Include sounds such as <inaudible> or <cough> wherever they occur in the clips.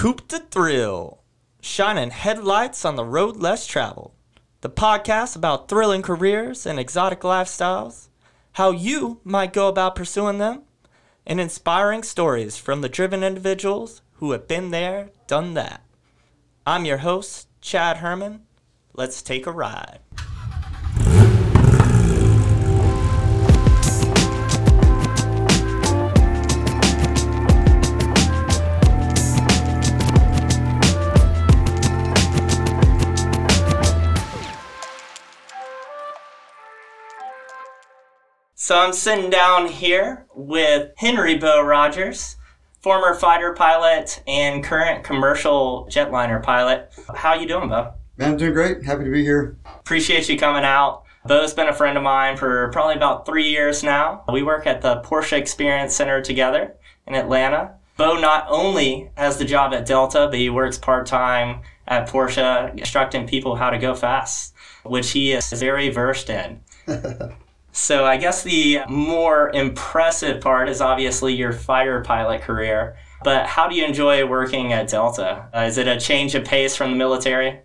Coupe de Thrill, shining headlights on the road less traveled. The podcast about thrilling careers and exotic lifestyles, how you might go about pursuing them, and inspiring stories from the driven individuals who have been there, done that. I'm your host, Chad Herman. Let's take a ride. So I'm sitting down here with Henry Beau Rogers, former fighter pilot and current commercial jetliner pilot. How you doing, Beau? Man, I'm doing great. Happy to be here. Appreciate you coming out. Beau's been a friend of mine for probably about three years now. We work at the Porsche Experience Center together in Atlanta. Beau not only has the job at Delta, but he works part time at Porsche, instructing people how to go fast, which he is very versed in. <laughs> so I guess the more impressive part is obviously your fighter pilot career. But how do you enjoy working at Delta? Uh, is it a change of pace from the military?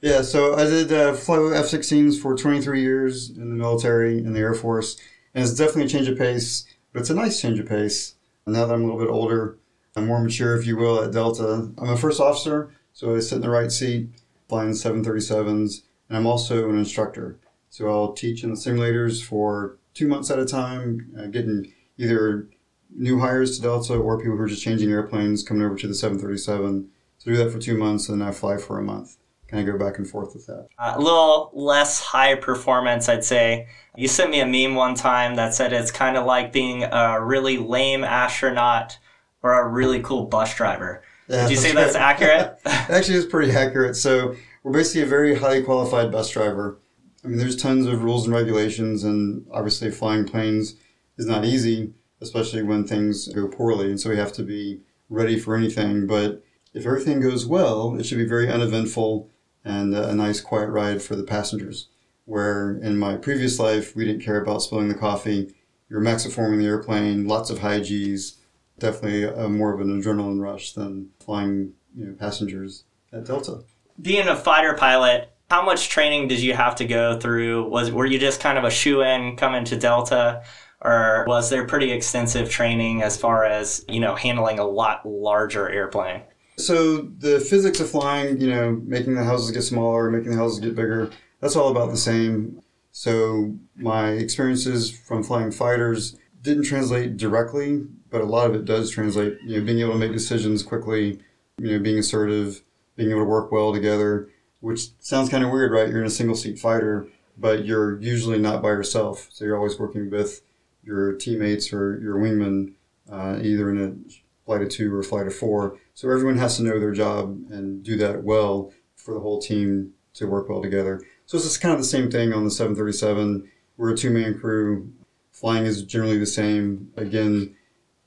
Yeah, so I did uh, fly F 16s for 23 years in the military, in the Air Force, and it's definitely a change of pace, but it's a nice change of pace. Now that I'm a little bit older, I'm more mature, if you will, at Delta. I'm a first officer, so I sit in the right seat, flying 737s, and I'm also an instructor. So I'll teach in the simulators for two months at a time, uh, getting either new hires to Delta or people who are just changing airplanes coming over to the 737. So do that for two months, and then I fly for a month kind of go back and forth with that. Uh, a little less high performance, I'd say. You sent me a meme one time that said it's kind of like being a really lame astronaut or a really cool bus driver. Yeah, Would you say that's accurate? <laughs> Actually, it's pretty accurate. So we're basically a very highly qualified bus driver. I mean, there's tons of rules and regulations, and obviously flying planes is not easy, especially when things go poorly. And so we have to be ready for anything. But if everything goes well, it should be very uneventful and a nice quiet ride for the passengers. Where in my previous life, we didn't care about spilling the coffee. You were maxiforming the airplane, lots of high G's, definitely a, more of an adrenaline rush than flying you know, passengers at Delta. Being a fighter pilot, how much training did you have to go through? Was were you just kind of a shoe in coming to Delta, or was there pretty extensive training as far as you know handling a lot larger airplane? So the physics of flying, you know, making the houses get smaller, making the houses get bigger, that's all about the same. So my experiences from flying fighters didn't translate directly, but a lot of it does translate. You know, being able to make decisions quickly, you know, being assertive, being able to work well together, which sounds kind of weird, right? You're in a single seat fighter, but you're usually not by yourself. So you're always working with your teammates or your wingman, uh, either in a flight of two or flight of four. So everyone has to know their job and do that well for the whole team to work well together. So it's just kind of the same thing on the 737. We're a two man crew. Flying is generally the same. Again,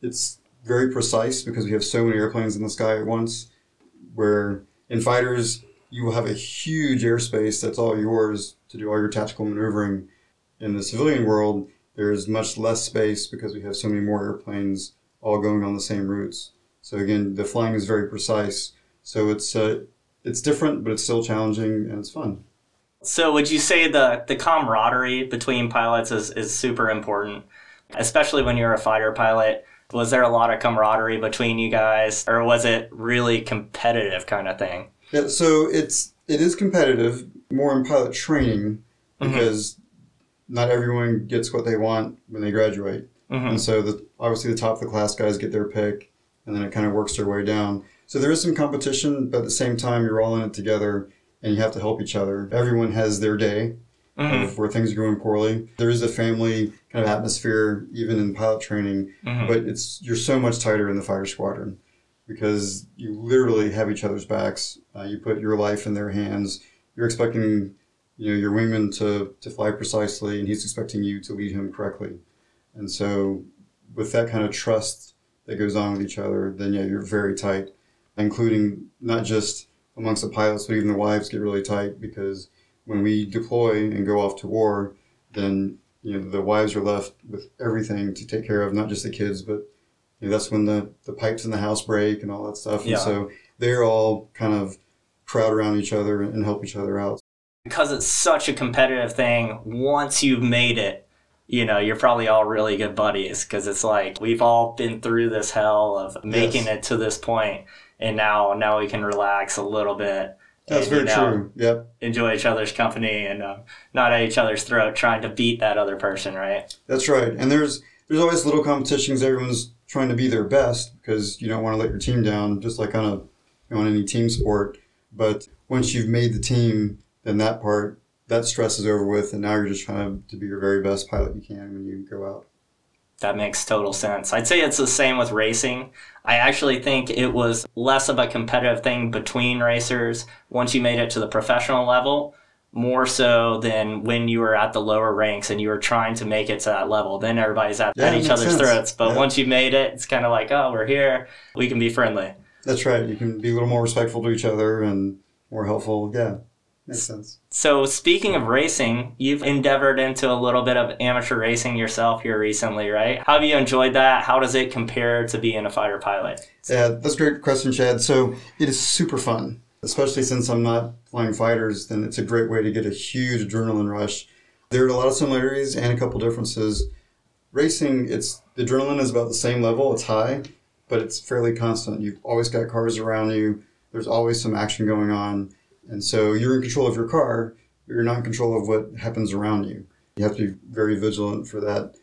it's very precise because we have so many airplanes in the sky at once. Where in fighters, you will have a huge airspace that's all yours to do all your tactical maneuvering. In the civilian world, there's much less space because we have so many more airplanes all going on the same routes. So again, the flying is very precise. So it's uh, it's different, but it's still challenging and it's fun. So would you say the the camaraderie between pilots is, is super important, especially when you're a fighter pilot? Was there a lot of camaraderie between you guys, or was it really competitive kind of thing? Yeah, so it's it is competitive, more in pilot training mm-hmm. because mm-hmm. not everyone gets what they want when they graduate. Mm-hmm. And so the obviously the top of the class guys get their pick, and then it kind of works their way down. So there is some competition, but at the same time, you're all in it together, and you have to help each other. Everyone has their day mm-hmm. of where things are going poorly. There is a family kind of atmosphere even in pilot training, mm-hmm. but it's you're so much tighter in the fighter squadron because you literally have each other's backs. Uh, you put your life in their hands. You're expecting you know your wingman to, to fly precisely, and he's expecting you to lead him correctly. And so, with that kind of trust that goes on with each other, then yeah, you're very tight, including not just amongst the pilots, but even the wives get really tight because when we deploy and go off to war, then you know the wives are left with everything to take care of, not just the kids, but you know, that's when the, the pipes in the house break and all that stuff. And Yeah. so they're all kind of crowd around each other and help each other out. because it's such a competitive thing once you've made it you know you're probably all really good buddies because it's like we've all been through this hell of making Yes. it to this point and now now we can relax a little bit That's and, very you know, true. Yep. enjoy each other's company and um, not at each other's throat trying to beat that other person right That's right. And there's there's always little competitions. Everyone's trying to be their best because you don't want to let your team down, just like on a you know, on any team sport. But once you've made the team, then that part that stress is over with, and now you're just trying to, to be your very best pilot you can when you go out. That makes total sense. I'd say it's the same with racing. I actually think it was less of a competitive thing between racers once you made it to the professional level, more so than when you were at the lower ranks and you were trying to make it to that level. Then everybody's at, Yeah, at each other's sense. throats. But Yeah. once you made it, it's kind of like, oh, we're here. We can be friendly. That's right. You can be a little more respectful to each other and more helpful. Yeah, makes sense. So, speaking of racing, you've endeavored into a little bit of amateur racing yourself here recently, right? How have you enjoyed that? How does it compare to being a fighter pilot? Yeah, that's a great question, Chad. So it is super fun, especially since I'm not flying fighters. Then it's a great way to get a huge adrenaline rush. There are a lot of similarities and a couple differences. Racing, it's the adrenaline is about the same level. It's high, but it's fairly constant. You've always got cars around you. There's always some action going on, and so you're in control of your car. But you're not in control of what happens around you. You have to be very vigilant for that.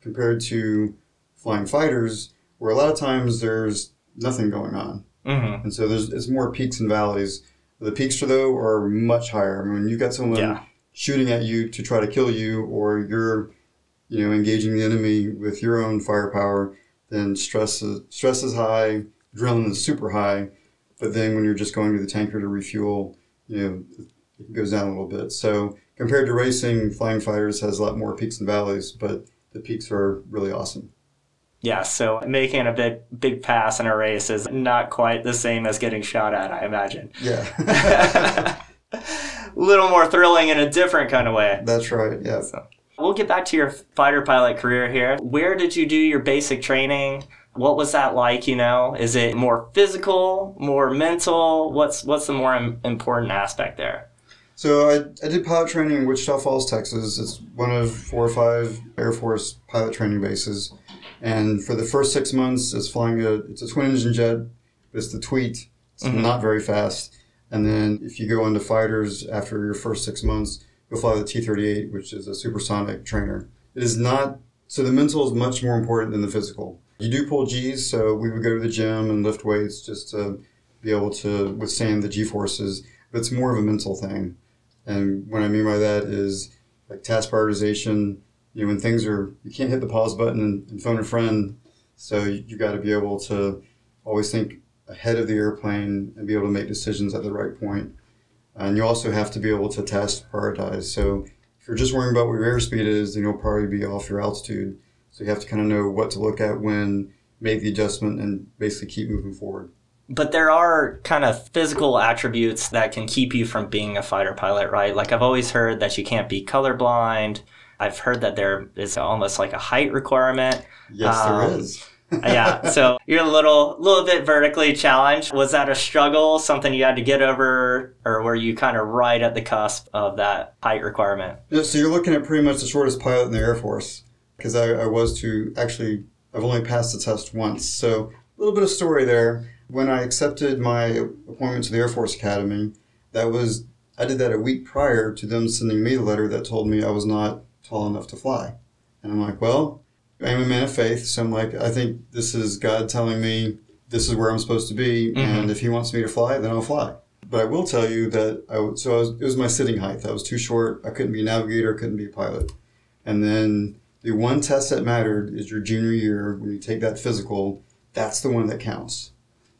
Compared to flying fighters, where a lot of times there's nothing going on. Mm-hmm. And so there's it's more peaks and valleys. The peaks though are much higher. I mean, when you've got someone Yeah. shooting at you to try to kill you, or you're, you know, engaging the enemy with your own firepower, then stress is, stress is high, adrenaline is super high. But then when you're just going to the tanker to refuel, you know, it goes down a little bit. So compared to racing, flying fighters has a lot more peaks and valleys, but the peaks are really awesome. Yeah, so making a big big pass in a race is not quite the same as getting shot at, I imagine. Yeah. a <laughs> <laughs> little more thrilling in a different kind of way. That's right. Yeah. So, We'll get back to your fighter pilot career here. Where did you do your basic training? What was that like, you know? Is it more physical, more mental? What's what's the more im- important aspect there? So I, I did pilot training in Wichita Falls, Texas. It's one of four or five Air Force pilot training bases. And for the first six months, it's flying a it's a twin engine jet. It's the Tweet. It's Mhm. not very fast. And then if you go into fighters after your first six months, you'll fly the T thirty eight, which is a supersonic trainer. It is not so the mental is much more important than the physical. You do pull G's, so we would go to the gym and lift weights just to be able to withstand the G forces. But it's more of a mental thing. And what I mean by that is like task prioritization. You know, when things are, you can't hit the pause button and, and phone a friend. So you, you got to be able to always think ahead of the airplane and be able to make decisions at the right point. And you also have to be able to test, prioritize. So if you're just worrying about what your airspeed is, then you'll probably be off your altitude. So you have to kind of know what to look at when, make the adjustment, and basically keep moving forward. But there are kind of physical attributes that can keep you from being a fighter pilot, right? Like I've always heard that you can't be colorblind. I've heard that there is almost like a height requirement. Yes, Um, there is. <laughs> yeah, so you're a little little bit vertically challenged. Was that a struggle, something you had to get over, or were you kind of right at the cusp of that height requirement? Yeah, so you're looking at pretty much the shortest pilot in the Air Force because I, I was to actually I've only passed the test once. So a little bit of story there. When I accepted my appointment to the Air Force Academy, that was I did that a week prior to them sending me the letter that told me I was not tall enough to fly. And I'm like, well, I'm a man of faith, so I'm like, I think this is God telling me this is where I'm supposed to be, Mhm. and if He wants me to fly, then I'll fly. But I will tell you that I w- so I was, it was my sitting height. I was too short. I couldn't be a navigator. I couldn't be a pilot. And then the one test that mattered is your junior year when you take that physical. That's the one that counts.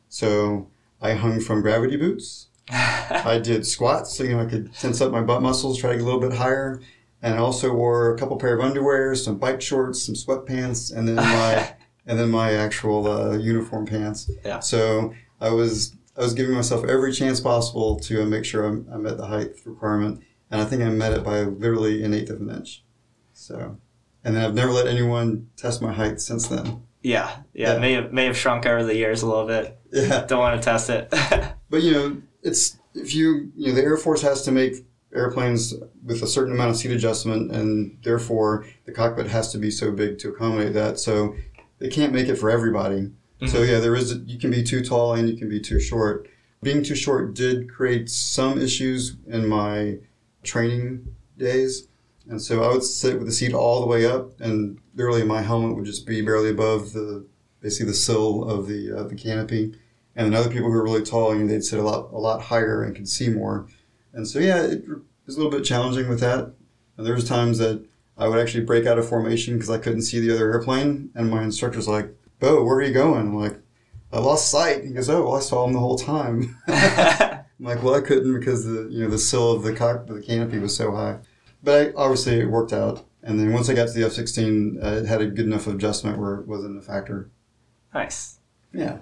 So I hung from gravity boots. <laughs> I did squats so you know I could tense up my butt muscles, try to get a little bit higher, and I also wore a couple pair of underwear, some bike shorts, some sweatpants, and then my <laughs> and then my actual uh, uniform pants. Yeah. So I was I was giving myself every chance possible to uh, make sure I'm, I met the height requirement, and I think I met it by literally an eighth of an inch. So, and then I've never let anyone test my height since then. Yeah, yeah, Yeah. may have may have shrunk over the years a little bit. Yeah. Don't want to test it. <laughs> But you know, it's if you you know the Air Force has to make airplanes with a certain amount of seat adjustment, and therefore the cockpit has to be so big to accommodate that. So they can't make it for everybody. So yeah, there is you can be too tall and you can be too short. Being too short did create some issues in my training days, and so I would sit with the seat all the way up, and literally my helmet would just be barely above the basically the sill of the uh, the canopy. And then other people who were really tall, you know, they'd sit a lot a lot higher and could see more. And so yeah, it was a little bit challenging with that. And there was times that I would actually break out of formation because I couldn't see the other airplane, and my instructor's like, "Beau, where are you going?" I'm like, "I lost sight." He goes, "Oh, well, I saw him the whole time." <laughs> I'm like, "Well, I couldn't because the you know the sill of the cock the canopy was so high." But I, obviously, it worked out. And then once I got to the F-16, uh, it had a good enough adjustment where it wasn't a factor. nice. Yeah.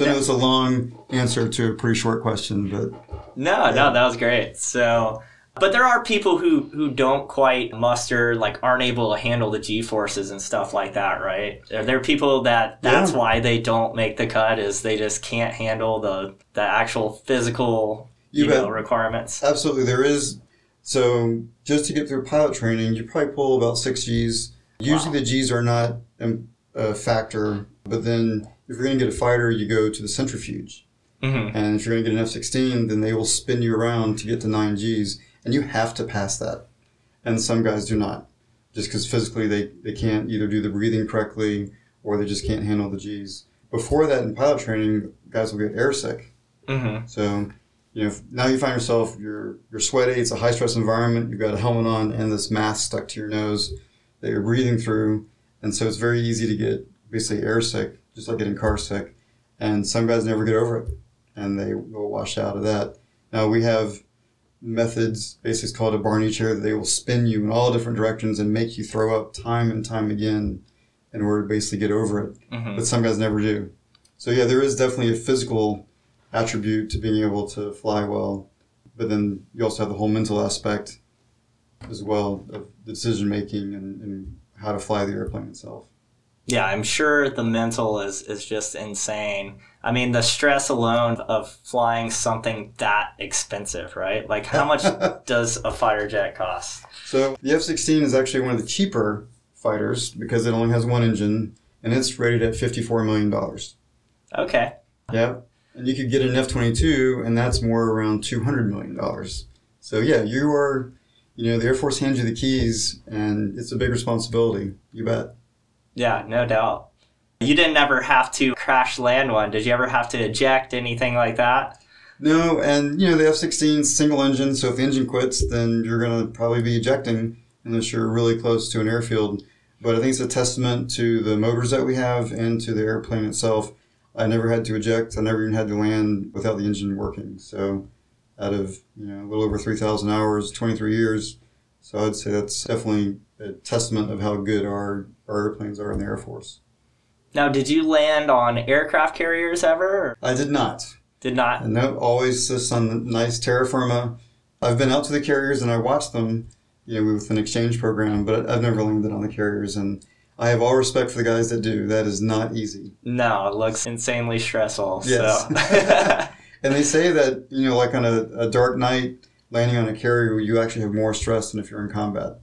So I know it's a long answer to a pretty short question, but No, no, that was great. So, but there are people who who don't quite muster, like, aren't able to handle the G forces and stuff like that, right? Are there people that that's Yeah. why they don't make the cut? Is they just can't handle the the actual physical You you, know requirements? absolutely there is. So just to get through pilot training, you probably pull about six Gs. Usually Wow. the Gs are not um, a factor, but then if you're going to get a fighter, you go to the centrifuge. hmm And if you're going to get an F 16, then they will spin you around to get to 9 Gs, and you have to pass that. And some guys do not, just because physically they, they can't either do the breathing correctly or they just can't handle the Gs. Before that, in pilot training, guys will get airsick. hmm So, you know, now you find yourself, you're, you're sweaty, it's a high stress environment, you've got a helmet on and this mask stuck to your nose that you're breathing through. And so it's very easy to get basically airsick, just like getting car sick. And some guys never get over it and they will wash out of that. Now we have methods, basically it's called a Barany chair, that they will spin you in all different directions and make you throw up time and time again in order to basically get over it hmm but some guys never do. So yeah, there is definitely a physical attribute to being able to fly well, but then you also have the whole mental aspect as well of the decision making and, and how to fly the airplane itself. Yeah, I'm sure the mental is is just insane. I mean, the stress alone of flying something that expensive, right? Like, how much <laughs> does a fighter jet cost? So the F-16 is actually one of the cheaper fighters because it only has one engine and it's rated at $54 million. Okay. Yeah. And you could get an F 22, and that's more around $200 million. So, yeah, you are, you know, the Air Force hands you the keys, and it's a big responsibility. You bet. Yeah, no doubt. You didn't ever have to crash land one. Did you ever have to eject anything like that? No, and, you know, the F 16 single engine, so if the engine quits, then you're going to probably be ejecting unless you're really close to an airfield. But I think it's a testament to the motors that we have and to the airplane itself. I never had to eject. I never even had to land without the engine working. So, out of you know a little over three thousand hours, twenty three years, so I'd say that's definitely a testament of how good our, our airplanes are in the Air Force. Now, did you land on aircraft carriers ever? Or I did not. did not? No, always just on the nice terra firma. I've been out to the carriers and I watched them, you know, with an exchange program, but I've never landed on the carriers. And I have all respect for the guys that do. That is not easy. No, it looks insanely stressful. Yes. So. <laughs> And they say that, you know, like on a, a dark night, landing on a carrier, you actually have more stress than if you're in combat.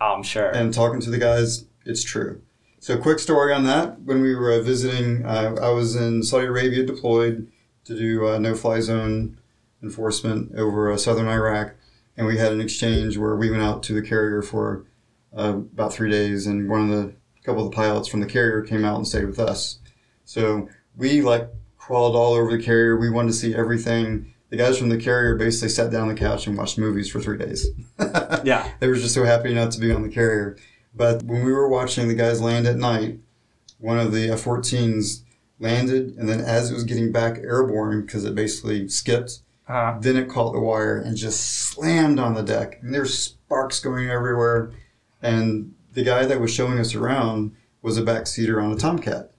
Oh, I'm sure. And talking to the guys, it's true. So, quick story on that. When we were uh, visiting, uh, I was in Saudi Arabia deployed to do uh, no fly zone enforcement over uh, southern Iraq. And we had an exchange where we went out to the carrier for uh, about three days. And one of the couple of the pilots from the carrier came out and stayed with us. So, we like crawled all over the carrier. We wanted to see everything. The guys from the carrier basically sat down on the couch and watched movies for three days. <laughs> yeah. they were just so happy not to be on the carrier. But when we were watching the guys land at night, one of the F 14s landed, and then as it was getting back airborne, because it basically skipped, Uh, then it caught the wire and just slammed on the deck. And there's sparks going everywhere. And the guy that was showing us around was a backseater on a Tomcat.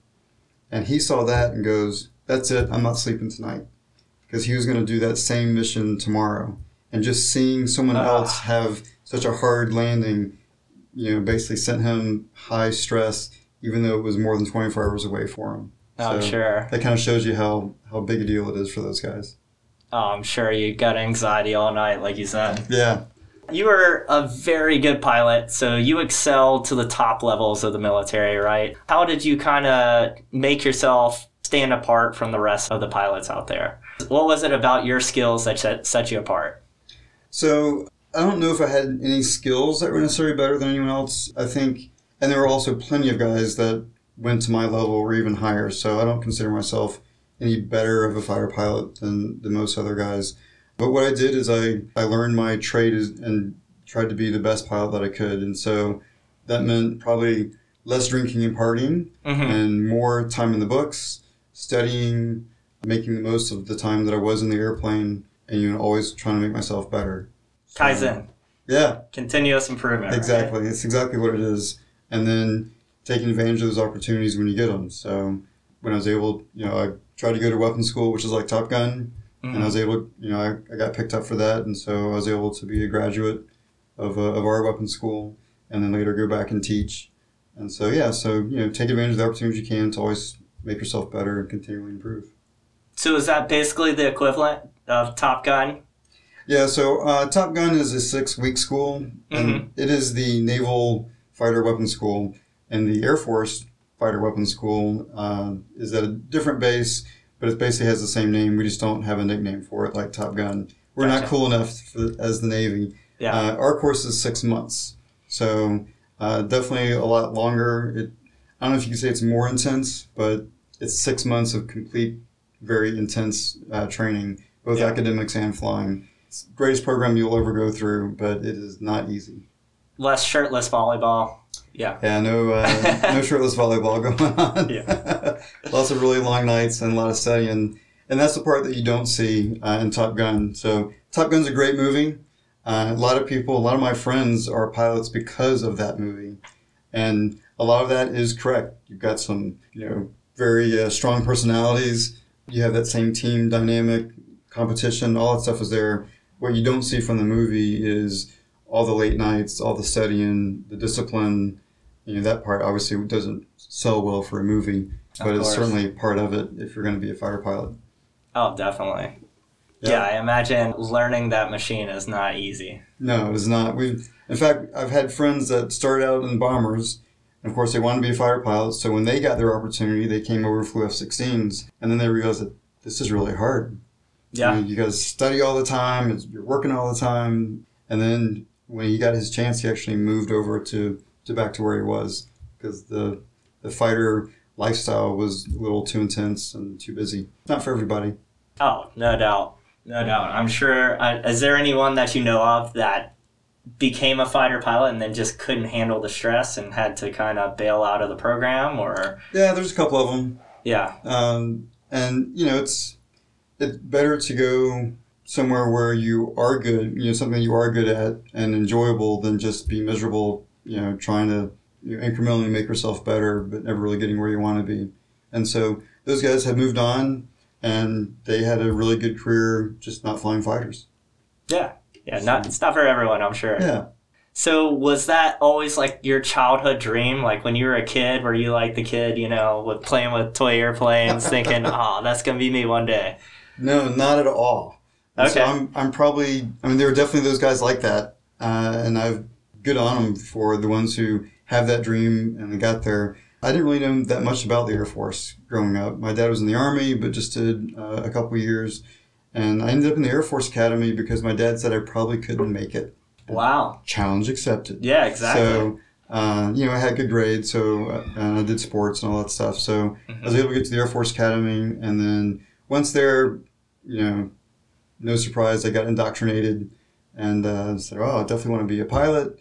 And he saw that and goes, That's it, I'm not sleeping tonight. Because he was going to do that same mission tomorrow. And just seeing someone Ah. else have such a hard landing, you know, basically sent him high stress. even though it was more than 24 hours away for him. Oh, So- sure. That kind of shows you how, how big a deal it is for those guys. Oh, I'm sure you got anxiety all night, like you said. Yeah. You were a very good pilot, so you excelled to the top levels of the military, right? How did you kind of make yourself stand apart from the rest of the pilots out there? What was it about your skills that set, set you apart? So I don't know if I had any skills that were necessarily better than anyone else. I think, and there were also plenty of guys that went to my level or even higher. So I don't consider myself any better of a fighter pilot than, than most other guys. But what I did is I, I learned my trade is, and tried to be the best pilot that I could. And so that meant probably less drinking and partying Mm-hmm. and more time in the books, studying, making the most of the time that I was in the airplane, and you know, always trying to make myself better. Kaizen, Yeah, continuous improvement. right? exactly. It's exactly what it is. And then taking advantage of those opportunities when you get them. So when I was able, you know, I tried to go to weapons school, which is like Top Gun, and I Mhm. was able, you know, I, I got picked up for that, and so I was able to be a graduate of, uh, of our weapons school, and then later go back and teach. And so yeah, so you know, take advantage of the opportunities you can to always make yourself better and continually improve. So is that basically the equivalent of Top Gun? Yeah, so uh, Top Gun is a six week school, and it is the Naval Fighter Weapons School, and the Air Force Fighter Weapons School uh, is at a different base, but it basically has the same name. We just don't have a nickname for it like Top Gun. We're not cool enough for, as the Navy. Yeah. Uh, our course is six months, so uh, definitely a lot longer. It, I don't know if you can say it's more intense, but it's six months of complete, very intense uh, training, both Yeah. academics and flying. It's the greatest program you'll ever go through, but it is not easy. Less shirtless volleyball. Yeah. Yeah, no, uh, no <laughs> shirtless volleyball going on. Yeah. <laughs> Lots of really long nights and a lot of studying, and that's the part that you don't see uh, in Top Gun. So Top Gun's a great movie. Uh, a lot of people, a lot of my friends are pilots because of that movie, and a lot of that is correct. You've got some, you know, very uh, strong personalities. You have that same team dynamic, competition, all that stuff is there. What you don't see from the movie is all the late nights, all the studying, the discipline. You know, that part obviously doesn't sell well for a movie, but it's certainly part of it if you're going to be a fighter pilot. Oh, definitely. Yeah. Yeah. I imagine learning that machine is not easy. No, it is not. We've, in fact, I've had friends that started out in bombers. And of course, they wanted to be a fighter pilot. So when they got their opportunity, they came over, flew F-16s, and then they realized that this is really hard. Yeah. You, know, you got to study all the time. You're working all the time. And then when he got his chance, he actually moved over to, to back to where he was because the the fighter lifestyle was a little too intense and too busy. Not for everybody. Oh, no doubt. No doubt. I'm sure. Uh, is there anyone that you know of that became a fighter pilot and then just couldn't handle the stress and had to kind of bail out of the program? Or, Yeah, there's a couple of them. yeah. Um, and you know, it's it's better to go somewhere where you are good, you know, something you are good at and enjoyable than just be miserable, you know, trying to you know, incrementally make yourself better, but never really getting where you want to be. And so those guys have moved on, and they had a really good career, just not flying fighters. Yeah. Yeah. Not, it's not for everyone, I'm sure. Yeah. So was that always like your childhood dream? Like when you were a kid, were you like the kid, you know, with playing with toy airplanes, thinking, <laughs> "Oh, that's gonna be me one day"? No, not at all. And So Okay. I'm, I'm probably, I mean, there are definitely those guys like that. Uh, and I've good on them for the ones who have that dream and they got there. I didn't really know that much about the Air Force growing up. My dad was in the Army, but just did uh, a couple years. And I ended up in the Air Force Academy because my dad said I probably couldn't make it. Wow. Challenge accepted. Yeah, exactly. So, uh, you know, I had good grades, so uh, and I did sports and all that stuff. So I was able to get to the Air Force Academy, and then once there, you know, no surprise, I got indoctrinated and uh, said, "Oh, I definitely want to be a pilot."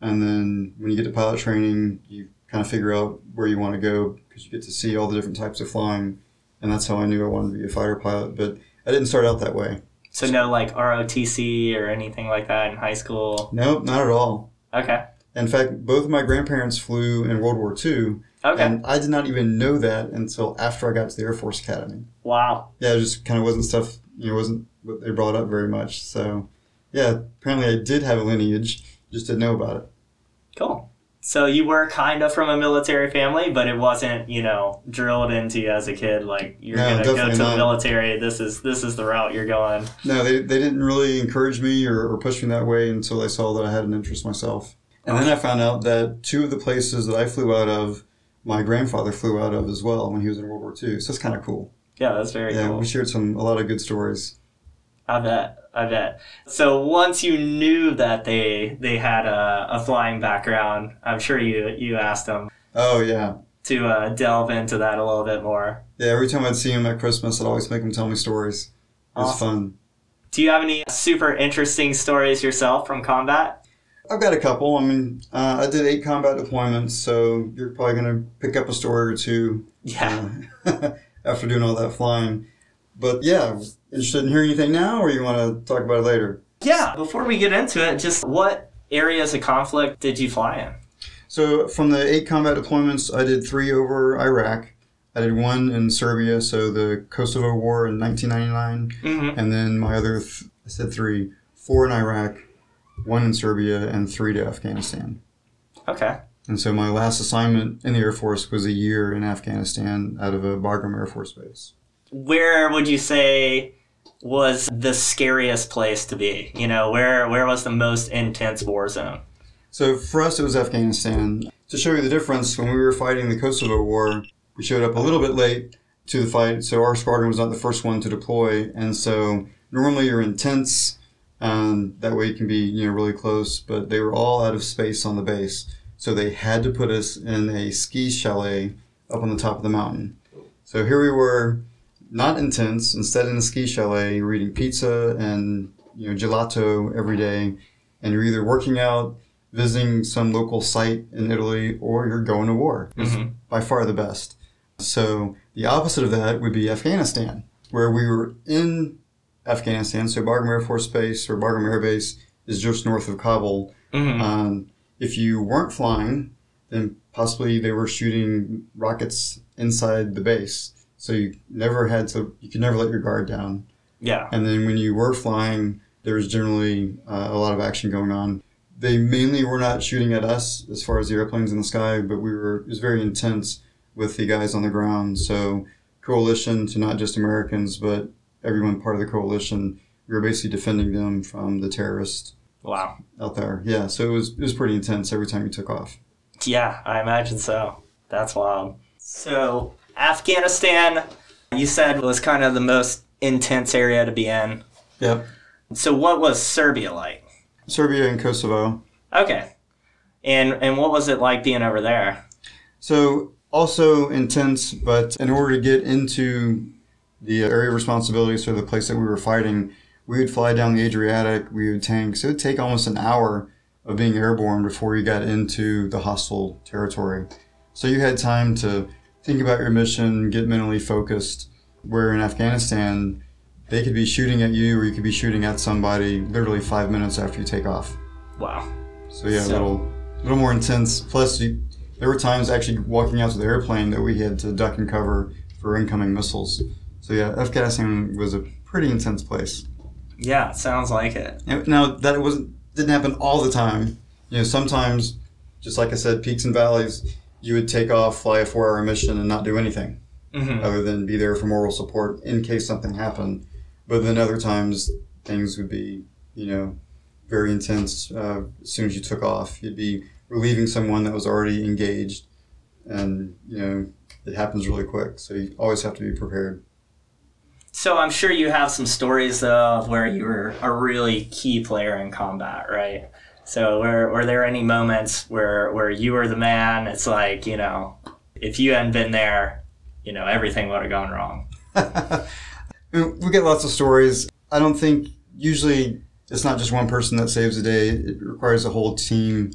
And then when you get to pilot training, you kind of figure out where you want to go because you get to see all the different types of flying, and that's how I knew I wanted to be a fighter pilot. But I didn't start out that way. so no like ROTC or anything like that in high school. Nope, not at all. Okay. In fact, both of my grandparents flew in World War II, Okay. and I did not even know that until after I got to the Air Force Academy. wow. Yeah, it just kind of wasn't stuff, you know, wasn't what they brought up very much. So, yeah, apparently I did have a lineage, just didn't know about it. Cool. So you were kind of from a military family, but it wasn't, you know, drilled into you as a kid. Like you're No, gonna go to definitely the military. This is this is the route you're going. No, they, they didn't really encourage me or, or push me that way until they saw that I had an interest myself. And then I found out that two of the places that I flew out of, my grandfather flew out of as well when he was in World War II. So it's kind of cool. Yeah, that's very Yeah, cool. we shared some a lot of good stories. I bet. I bet. So once you knew that they they had a, a flying background, I'm sure you you asked them Oh yeah, to uh, delve into that a little bit more. yeah. Every time I'd see him at Christmas, I'd always make him tell me stories. It was Awesome. fun. Do you have any super interesting stories yourself from combat? I've got a couple. I mean, uh, I did eight combat deployments, so you're probably going to pick up a story or two Yeah. uh, <laughs> after doing all that flying. But yeah, interested in hearing anything now, or you want to talk about it later? Yeah. Before we get into it, just what areas of conflict did you fly in? So from the eight combat deployments, I did three over Iraq. I did one in Serbia, so the Kosovo War in 1999, Mm-hmm. and then my other, th- I said three, four in Iraq, one in Serbia, and three to Afghanistan. Okay. And so my last assignment in the Air Force was a year in Afghanistan out of a Bagram Air Force Base. Where would you say was the scariest place to be? You know, where where was the most intense war zone? So for us, it was Afghanistan. To show you the difference, when we were fighting the Kosovo War, we showed up a little bit late to the fight, so our squadron was not the first one to deploy. And so normally you're in tents, and that way you can be you know really close. But they were all out of space on the base, so they had to put us in a ski chalet up on the top of the mountain. So here we were, not in tents, instead in a ski chalet, you're eating pizza and you know gelato every day, and you're either working out visiting some local site in Italy or you're going to war. It's Mhm. by far the best. So the opposite of that would be Afghanistan, where we were in Afghanistan. So Bagram Air Force Base or Bagram Air Base is just north of Kabul. Mm-hmm. Um, if you weren't flying, then possibly they were shooting rockets inside the base. So you never had to, you could never let your guard down. yeah. And then when you were flying, there was generally uh, a lot of action going on. They mainly were not shooting at us as far as the airplanes in the sky, but we were it was very intense with the guys on the ground. So coalition to not just Americans, but everyone part of the coalition. We were basically defending them from the terrorists Wow. out there. Yeah, so it was it was pretty intense every time you took off. Yeah, I imagine so. That's wild. So, Afghanistan, you said was kind of the most intense area to be in. Yep. So, what was Serbia like? Serbia and Kosovo. Okay. And and what was it like being over there? So also intense, but in order to get into the area of responsibility, so the place that we were fighting, we would fly down the Adriatic, we would tank. So it would take almost an hour of being airborne before you got into the hostile territory. So you had time to think about your mission, get mentally focused. Where in Afghanistan, they could be shooting at you or you could be shooting at somebody literally five minutes after you take off. Wow. So yeah, So- a little, little more intense. Plus, you, there were times actually walking out to the airplane that we had to duck and cover for incoming missiles. So yeah, Afghanistan was a pretty intense place. Yeah, sounds like it. Now that it wasn't didn't happen all the time. You know, sometimes, just like I said, peaks and valleys. You would take off, fly a four-hour mission, and not do anything hmm other than be there for moral support in case something happened. But then other times things would be, you know, very intense. Uh, as soon as you took off, you'd be relieving someone that was already engaged, and you know it happens really quick. So you always have to be prepared. So I'm sure you have some stories of where you were a really key player in combat, right? So were, were there any moments where where you were the man? It's like you know, if you hadn't been there, you know everything would have gone wrong. <laughs> we get lots of stories. I don't think usually it's not just one person that saves the day. It requires a whole team.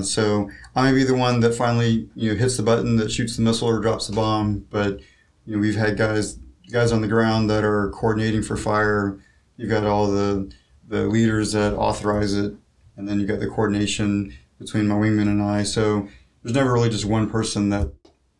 So I may be the one that finally you know hits the button that shoots the missile or drops the bomb, but you know we've had guys guys on the ground that are coordinating for fire. You've got all the the leaders that authorize it, and then you've got the coordination between my wingman and I. So there's never really just one person that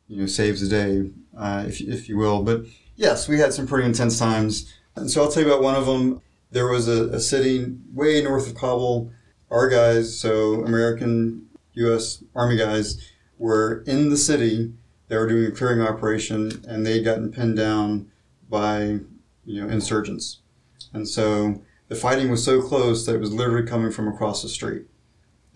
you know saves the day, uh, if if you will. But yes, we had some pretty intense times, and so I'll tell you about one of them. There was a, a city way north of Kabul. Our guys, so American U.S. Army guys were in the city. They were doing a clearing operation, and they'd gotten pinned down by you know insurgents, and so the fighting was so close that it was literally coming from across the street.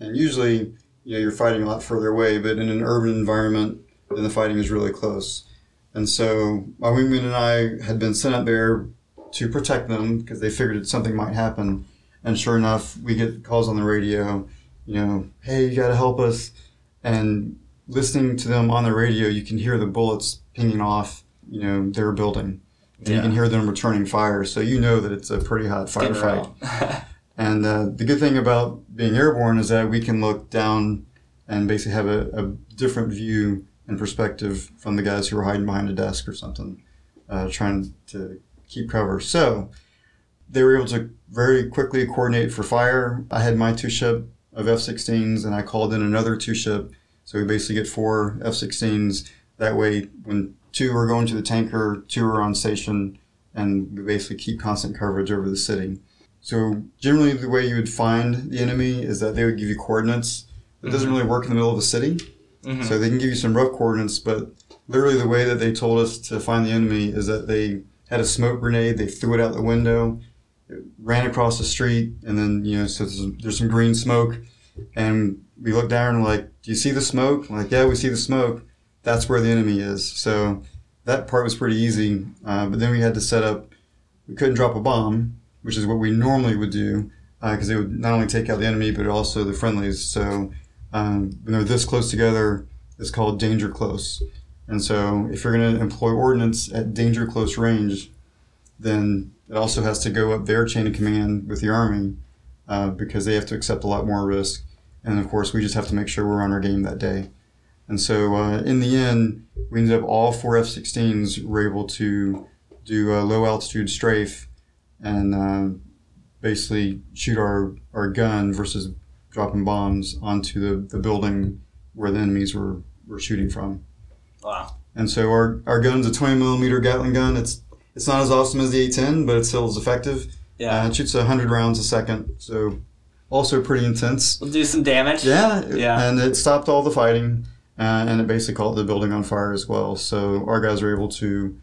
And usually, you know, you're fighting a lot further away, but in an urban environment, then the fighting is really close. And so my wingman and I had been sent up there to protect them because they figured something might happen. And sure enough, we get calls on the radio, you know, hey, you got to help us. And listening to them on the radio, you can hear the bullets pinging off, you know, their building. And Yeah. you can hear them returning fire. So you know that it's a pretty hot firefight. <laughs> And uh, the good thing about being airborne is that we can look down and basically have a, a different view and perspective from the guys who are hiding behind a desk or something, uh, trying to keep cover. So they were able to very quickly coordinate for fire. I had my two ship of F 16s and I called in another two ship. So we basically get four F 16s. That way, when two are going to the tanker, two are on station, and we basically keep constant coverage over the city. So generally, the way you would find the enemy is that they would give you coordinates. It doesn't really work in the middle of a city, Mhm. so they can give you some rough coordinates. But literally, the way that they told us to find the enemy is that they had a smoke grenade. They threw it out the window, it ran across the street, and then you know, so there's, there's some green smoke, and we looked down and we're like, "Do you see the smoke?" I'm like, "Yeah, we see the smoke. That's where the enemy is." So that part was pretty easy. Uh, but then we had to set up. We couldn't drop a bomb, which is what we normally would do, because it would not only take out the enemy but also the friendlies. So um, when they're this close together, it's called danger close. And so if you're going to employ ordnance at danger close range, then it also has to go up their chain of command with the army uh, because they have to accept a lot more risk. And of course, we just have to make sure we're on our game that day. And so uh, in the end, we ended up all four F 16s were able to do a low altitude strafe and uh, basically shoot our, our gun versus dropping bombs onto the, the building where the enemies were, were shooting from. Wow. And so our, our gun's a 20 millimeter Gatling gun. It's it's not as awesome as the A10, but it's still as effective. Yeah. Uh, it shoots 100 rounds a second, so also pretty intense. we'll do some damage. Yeah, Yeah. And it stopped all the fighting, uh, and it basically caught the building on fire as well. So our guys were able to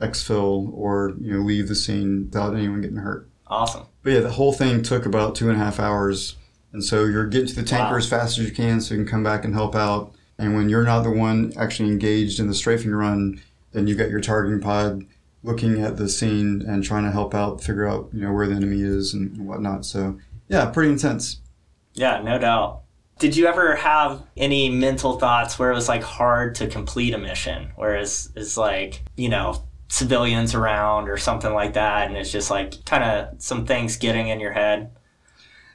exfil or you know leave the scene without anyone getting hurt. Awesome. But yeah, the whole thing took about two and a half hours. And so you're getting to the tanker Wow. as fast as you can so you can come back and help out. And when you're not the one actually engaged in the strafing run, then you've got your targeting pod looking at the scene and trying to help out, figure out, you know, where the enemy is and, and whatnot. So yeah, pretty intense. Yeah, no doubt. Did you ever have any mental thoughts where it was like hard to complete a mission? Whereas it's like, you know, civilians around or something like that, and it's just like kind of some things getting in your head?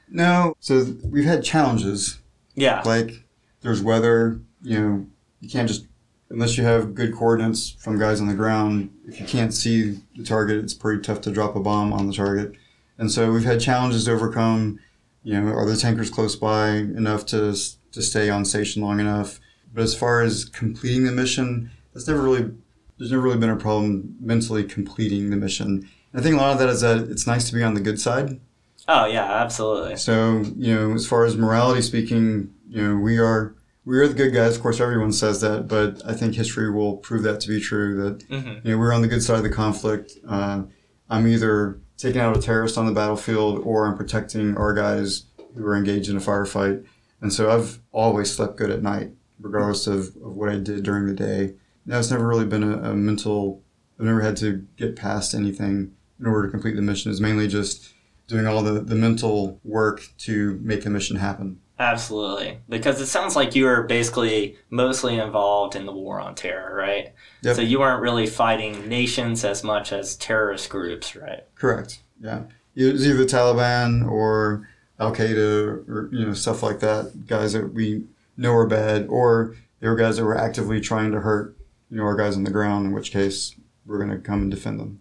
No. So we've had challenges Yeah. like there's weather, you know, you can't just unless you have good coordinates from guys on the ground, if you can't see the target, it's pretty tough to drop a bomb on the target. And so we've had challenges to overcome. You know, are the tankers close by enough to to stay on station long enough? But as far as completing the mission, that's never really there's never really been a problem mentally completing the mission. And I think a lot of that is that it's nice to be on the good side. Oh, yeah, absolutely. So, you know, as far as morality speaking, you know, we are we are the good guys. Of course, everyone says that, but I think history will prove that to be true. That hmm you know we're on the good side of the conflict. Uh, I'm either taking out a terrorist on the battlefield or I'm protecting our guys who are engaged in a firefight. And so I've always slept good at night, regardless of, of what I did during the day. Now, it's never really been a, a mental. I've never had to get past anything in order to complete the mission. It's mainly just doing all the, the mental work to make the mission happen. Absolutely. Because it sounds like you were basically mostly involved in the war on terror, right? Yep. So you weren't really fighting nations as much as terrorist groups, right? Correct. Yeah. It was either the Taliban or Al Qaeda or you know stuff like that. Guys that we know are bad, or they were guys that were actively trying to hurt you know our guys on the ground. In which case, we're going to come and defend them.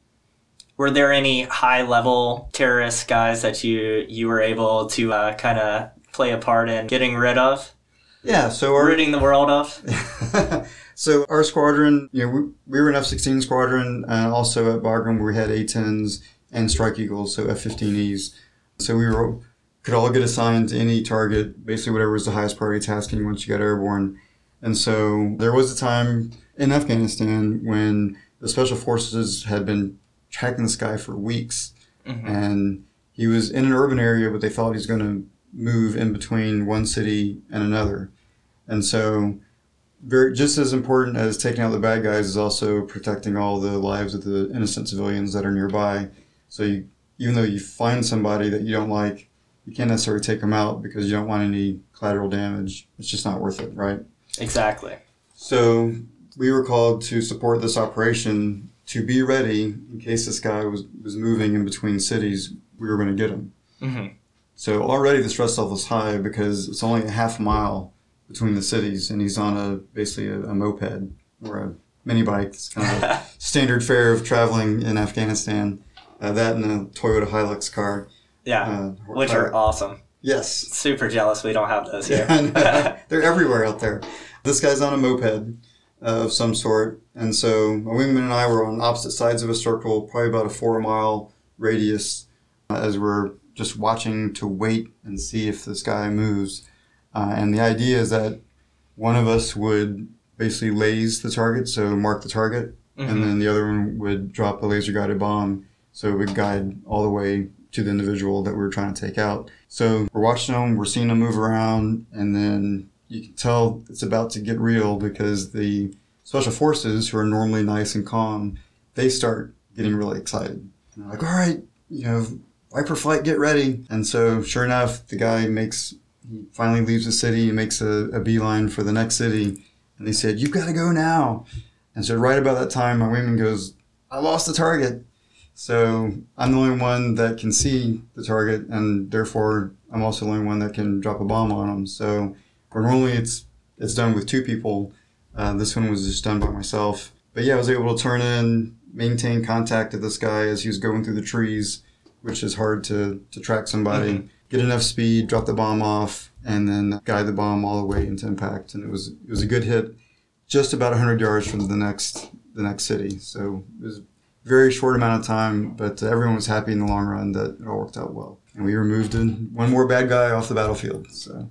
Were there any high level terrorist guys that you you were able to uh, kind of play a part in getting rid of, Yeah. So our ridding the world of? <laughs> so our squadron, you know, we, we were an F-16 squadron, and also at Bagram we had A-10s and Strike Eagles, so F-15Es. So we were could all get assigned to any target, basically whatever was the highest priority tasking once you got airborne. And so there was a time in Afghanistan when the special forces had been tracking the sky for weeks, Mhm. and he was in an urban area, but they thought he was going to move in between one city and another. And so, very just as important as taking out the bad guys is also protecting all the lives of the innocent civilians that are nearby. So you, even though you find somebody that you don't like, you can't necessarily take them out because you don't want any collateral damage. It's just not worth it, right? Exactly. So we were called to support this operation to be ready in case this guy was, was moving in between cities. We were going to get him. hmm So already the stress level is high because it's only a half mile between the cities, and he's on a basically a, a moped or a mini bike. It's kind of a <laughs> standard fare of traveling in Afghanistan. Uh, that and a Toyota Hilux car. yeah, Uh, which are awesome. yes, Super jealous we don't have those <laughs> here. Yeah, <laughs> they're everywhere out there. This guy's on a moped uh, of some sort, and so my wingman and I were on opposite sides of a circle, probably about a four mile radius, uh, as we're just watching to wait and see if this guy moves. Uh, and the idea is that one of us would basically laze the target, so mark the target, Mhm. and then the other one would drop a laser guided bomb, so it would guide all the way to the individual that we were trying to take out. So we're watching them, we're seeing them move around, and then you can tell it's about to get real because the special forces, who are normally nice and calm, they start getting really excited. And they're like, all right, you know, Viper flight, get ready. And so, sure enough, the guy makes, he finally leaves the city and makes a, a beeline for the next city. And they said, you've got to go now. And so, right about that time, my wingman goes, I lost the target. So I'm the only one that can see the target, and therefore I'm also the only one that can drop a bomb on them. So normally it's it's done with two people, uh, this one was just done by myself. But yeah, I was able to turn in, maintain contact with this guy as he was going through the trees, which is hard to to track somebody. Mm-hmm. Get enough speed, drop the bomb off, and then guide the bomb all the way into impact. And it was it was a good hit, just about 100 yards from the next the next city. So it was a very short amount of time, but everyone was happy in the long run that it all worked out well. And we removed one more bad guy off the battlefield. So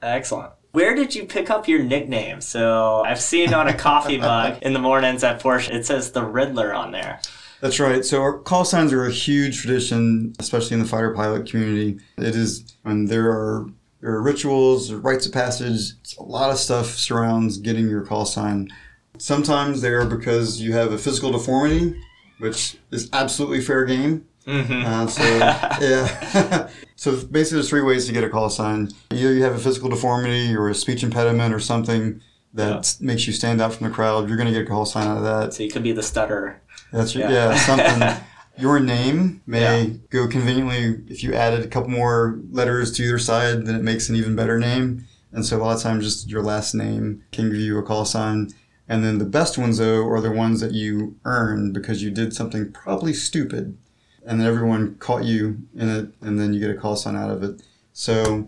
Excellent. Where did you pick up your nickname? So I've seen on a coffee <laughs> mug in the mornings at Porsche, it says the Riddler on there. That's right. So our call signs are a huge tradition, especially in the fighter pilot community. It is and there are there are rituals, rites of passage. A lot of stuff surrounds getting your call sign. Sometimes they are because you have a physical deformity, which is absolutely fair game. Mm-hmm. Uh, so <laughs> yeah. <laughs> so basically, there's three ways to get a call sign. Either you have a physical deformity or a speech impediment or something that makes you stand out from the crowd. You're going to get a call sign out of that. so you could be the stutterer. That's Yeah. yeah, something. <laughs> Your name may Yeah. go conveniently if you added a couple more letters to either side, then it makes an even better name. And so a lot of times, just your last name can give you a call sign. And then the best ones, though, are the ones that you earn because you did something probably stupid, and then everyone caught you in it, and then you get a call sign out of it. So,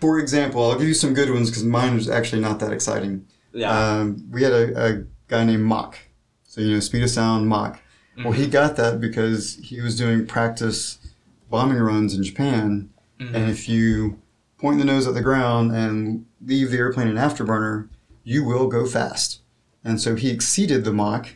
for example, I'll give you some good ones because mine was actually not that exciting. Yeah. Um, we had a, a guy named Mach. So, you know, speed of sound, Mach. Well, he got that because he was doing practice bombing runs in Japan. Mhm. And if you point the nose at the ground and leave the airplane in afterburner, you will go fast. And so he exceeded the Mach,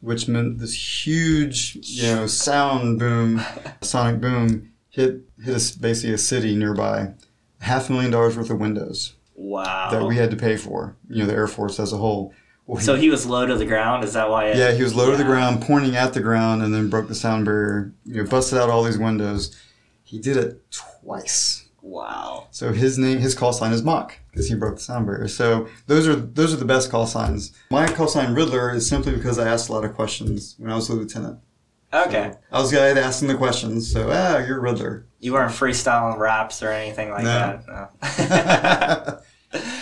which meant this huge, you know, sound boom, <laughs> sonic boom hit hit us basically a city nearby. Half a million dollars worth of windows wow. that we had to pay for. You know, the Air Force as a whole. Well, so he was low to the ground. Is that why? It, yeah, he was low to the ground, pointing at the ground, and then broke the sound barrier. You know, busted out all these windows. He did it twice. Wow. So his name, his call sign is Mach because he broke the sound barrier. So those are those are the best call signs. My call sign Riddler is simply because I asked a lot of questions when I was a lieutenant. Okay. I was the guy that asking the questions. So ah, you're Riddler. You weren't freestyling raps or anything like No. that. <laughs> No. <laughs>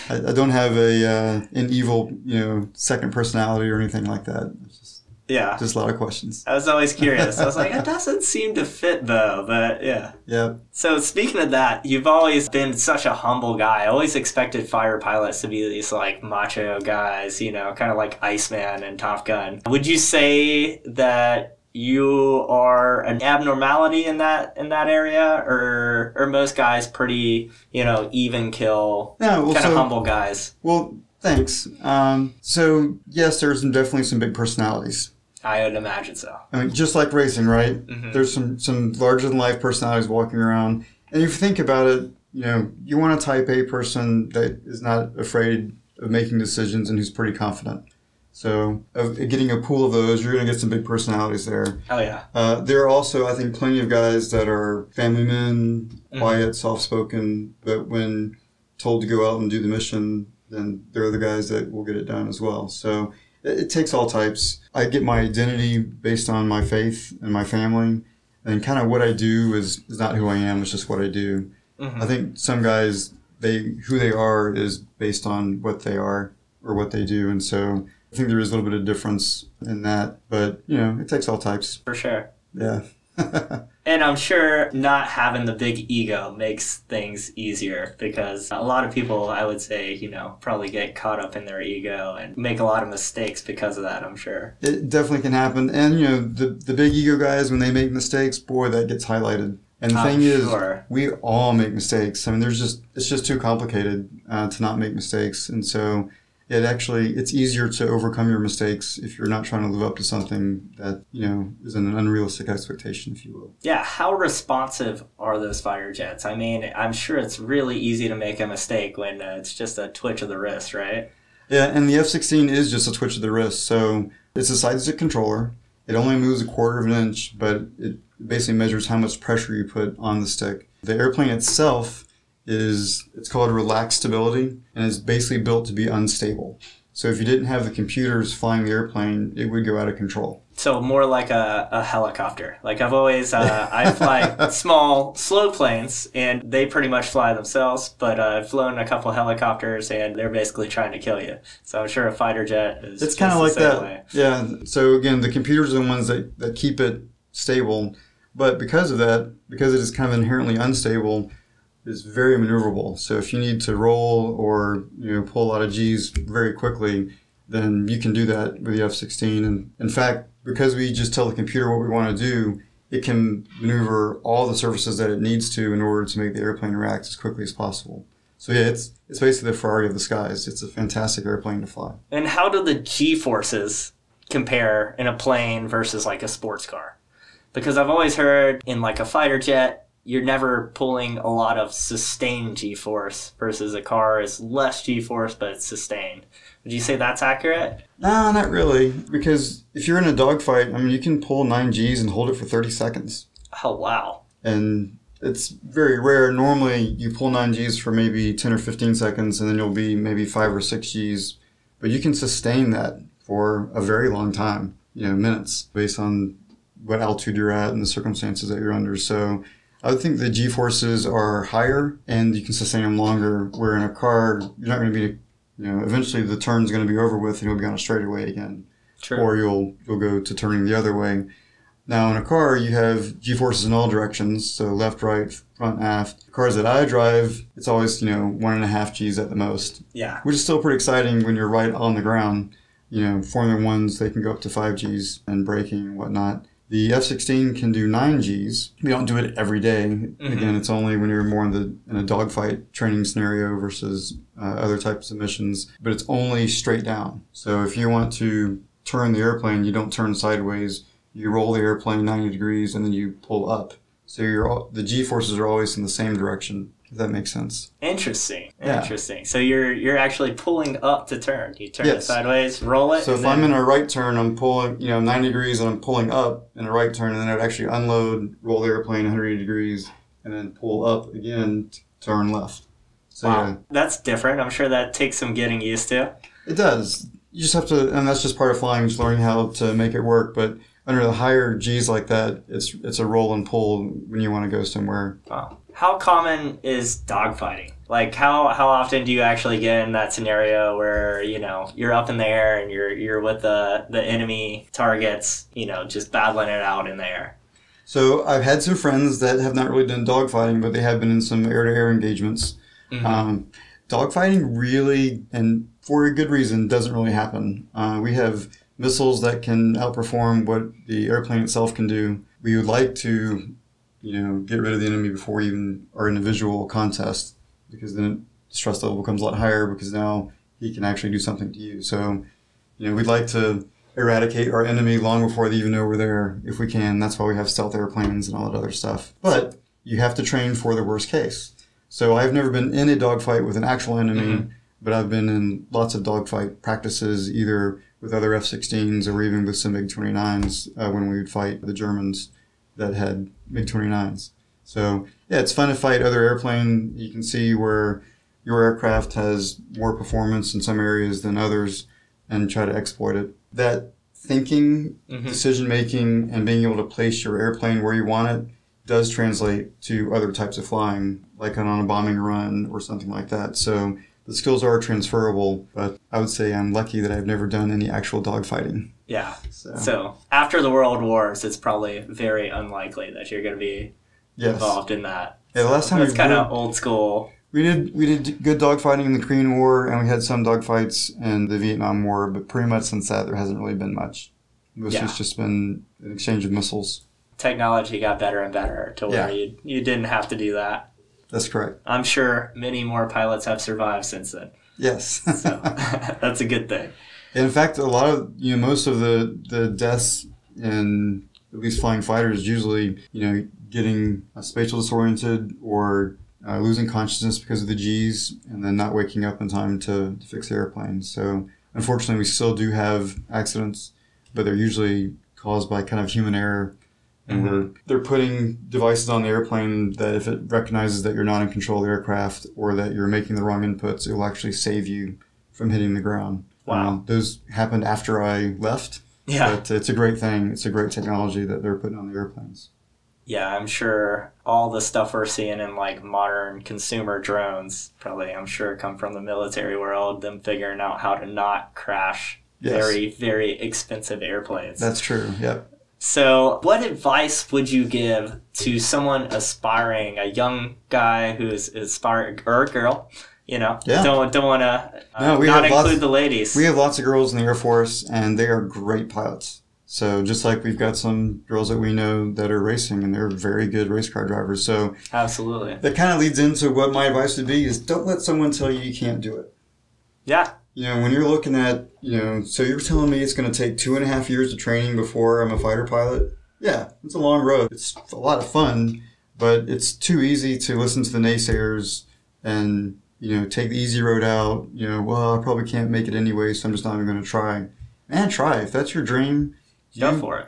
I, I don't have a uh, an evil you know second personality or anything like that. Just, yeah. just a lot of questions. I was always curious. I was like, <laughs> it doesn't seem to fit though, but yeah. Yeah. So speaking of that, you've always been such a humble guy. I always expected fire pilots to be these like macho guys, you know, kind of like Iceman and Top Gun. Would you say that you are an abnormality in that in that area, or or most guys pretty you know even kill well, kind so of humble guys? well, thanks. Um, so yes, there's definitely some big personalities. I would imagine so. I mean, just like racing, right? Mhm. There's some some larger than life personalities walking around, and if you think about it, you know, you want a Type A person that is not afraid of making decisions and who's pretty confident. So, of getting a pool of those, you're going to get some big personalities there. Oh yeah, Uh, there are also, I think, plenty of guys that are family men, Mhm. quiet, soft spoken, but when told to go out and do the mission, then they're the guys that will get it done as well. So it, it takes all types. I get my identity based on my faith and my family, and kind of what I do is, is not who I am, it's just what I do. Mhm. I think some guys, they who they are is based on what they are or what they do, and so I think there is a little bit of difference in that. But you know, it takes all types. for sure. Yeah. <laughs> And I'm sure not having the big ego makes things easier because a lot of people, I would say, you know, probably get caught up in their ego and make a lot of mistakes because of that, I'm sure. it definitely can happen. And you know, the the big ego guys when they make mistakes, boy, that gets highlighted. And the I'm thing is, sure. we all make mistakes. I mean, there's just it's just too complicated uh, to not make mistakes, and so it actually it's easier to overcome your mistakes if you're not trying to live up to something that you know is an unrealistic expectation, if you will. Yeah, how responsive are those fire jets? I mean, I'm sure it's really easy to make a mistake when uh, it's just a twitch of the wrist, right? Yeah, and the F-16 is just a twitch of the wrist. So it's a side-stick controller. It only moves a quarter of an inch, but it basically measures how much pressure you put on the stick. The airplane itself is it's called relaxed stability, and it's basically built to be unstable. So if you didn't have the computers flying the airplane, it would go out of control. So more like a, a helicopter. Like I've always, uh, I fly <laughs> small, slow planes, and they pretty much fly themselves. But uh, I've flown a couple helicopters, and they're basically trying to kill you. So I'm sure a fighter jet is. It's kind of like that. way. Yeah. So again, the computers are the ones that, that keep it stable. But because of that, because it is kind of inherently unstable, it's very maneuverable. So if you need to roll or you know pull a lot of G's very quickly, then you can do that with the F-16. And in fact, because we just tell the computer what we want to do, it can maneuver all the surfaces that it needs to in order to make the airplane react as quickly as possible. So yeah, it's it's basically the Ferrari of the skies. It's a fantastic airplane to fly. And how do the G forces compare in a plane versus like a sports car? Because I've always heard in like a fighter jet, you're never pulling a lot of sustained G force versus a car is less G force, but it's sustained. Would you say that's accurate? No, not really. Because if you're in a dogfight, I mean, you can pull 9 Gs and hold it for 30 seconds. Oh, wow. And it's very rare. Normally, you pull 9 Gs for maybe 10 or 15 seconds, and then you'll be maybe 5 or 6 Gs. But you can sustain that for a very long time, you know, minutes, based on what altitude you're at and the circumstances that you're under. So I would think the G forces are higher and you can sustain them longer. Where in a car, you're not going to be, you know, eventually the turn's going to be over with and you'll be on a straightaway again True. or you'll you'll go to turning the other way. Now in a car you have G forces in all directions, so left, right, front, aft. Cars that I drive, it's always you know one and a half G's at the most, yeah. which is still pretty exciting when you're right on the ground. You know, Formula Ones they can go up to five G's and braking and whatnot. The F-16 can do nine Gs. We don't do it every day. Again, it's only when you're more in the in a dogfight training scenario versus uh, other types of missions. But it's only straight down. So if you want to turn the airplane, you don't turn sideways. You roll the airplane 90 degrees and then you pull up. So you're all, the G forces are always in the same direction. If that makes sense. Interesting. Yeah. Interesting. So you're you're actually pulling up to turn. You turn it sideways, roll it. So if I'm in a right turn, I'm pulling, you know, 90 degrees and I'm pulling up in a right turn, and then I'd actually unload, roll the airplane 180 degrees, and then pull up again, turn left. So wow, yeah, that's different. I'm sure that takes some getting used to. it does. You just have to, and that's just part of flying, just learning how to make it work. But under the higher G's like that, it's it's a roll and pull when you want to go somewhere. Wow. How common is dogfighting? Like how how often do you actually get in that scenario where you know you're up in the air and you're you're with the the enemy targets, you know, just battling it out in the air? So I've had some friends that have not really done dogfighting, but they have been in some air-to-air engagements. Mhm. Um, dogfighting really, and for a good reason, doesn't really happen. Uh, we have missiles that can outperform what the airplane itself can do. We would like to, you know, get rid of the enemy before we even are in a visual contest, because then stress level becomes a lot higher because now he can actually do something to you. So, you know, we'd like to eradicate our enemy long before they even know we're there if we can. That's why we have stealth airplanes and all that other stuff. But you have to train for the worst case. So I've never been in a dogfight with an actual enemy, Mhm. but I've been in lots of dogfight practices, either with other F-16s or even with some MiG-29s uh, when we would fight the Germans that had MiG-29s. So yeah, it's fun to fight other airplane. You can see where your aircraft has more performance in some areas than others, and try to exploit it. That thinking Mhm. decision making and being able to place your airplane where you want it does translate to other types of flying, like on a bombing run or something like that. So the skills are transferable, but I would say I'm lucky that I've never done any actual dogfighting. Yeah. So, So after the World Wars, it's probably very unlikely that you're going to be yes, involved in that. yeah. The last time we kind of old school. we did we did good dogfighting in the Korean War, and we had some dogfights in the Vietnam War, but pretty much since that there hasn't really been much. Most Yeah. it's just been an exchange of missiles. Technology got better and better to where Yeah. you you didn't have to do that. That's correct. I'm sure many more pilots have survived since then. Yes. So <laughs> <laughs> that's a good thing. In fact, a lot of you know most of the the deaths in at least flying fighters usually you know getting uh, spatial disoriented or uh, losing consciousness because of the G's and then not waking up in time to, to fix the airplane. So unfortunately, we still do have accidents, but they're usually caused by kind of human error. And we're, they're putting devices on the airplane that if it recognizes that you're not in control of the aircraft or that you're making the wrong inputs, it will actually save you from hitting the ground. Wow. Um, those happened after I left, Yeah. but it's a great thing. It's a great technology that they're putting on the airplanes. Yeah, I'm sure all the stuff we're seeing in like modern consumer drones probably I'm sure come from the military world, them figuring out how to not crash Yes. very, very expensive airplanes. That's true. Yep. So, what advice would you give to someone aspiring, a young guy who's aspiring or a girl? You know, Yeah. don't don't want to uh, No, we not have include lots- the ladies. We have lots of girls in the Air Force, and they are great pilots. So just like we've got some girls that we know that are racing, and they're very good race car drivers. So Absolutely, that kind of leads into what my advice would be: is don't let someone tell you you can't do it. yeah, You know, when you're looking at, you know, so you're telling me it's going to take two and a half years of training before I'm a fighter pilot? Yeah, it's a long road. It's a lot of fun, but it's too easy to listen to the naysayers and, you know, take the easy road out. You know, well, I probably can't make it anyway, so I'm just not even going to try. Man, try. If that's your dream, go for it.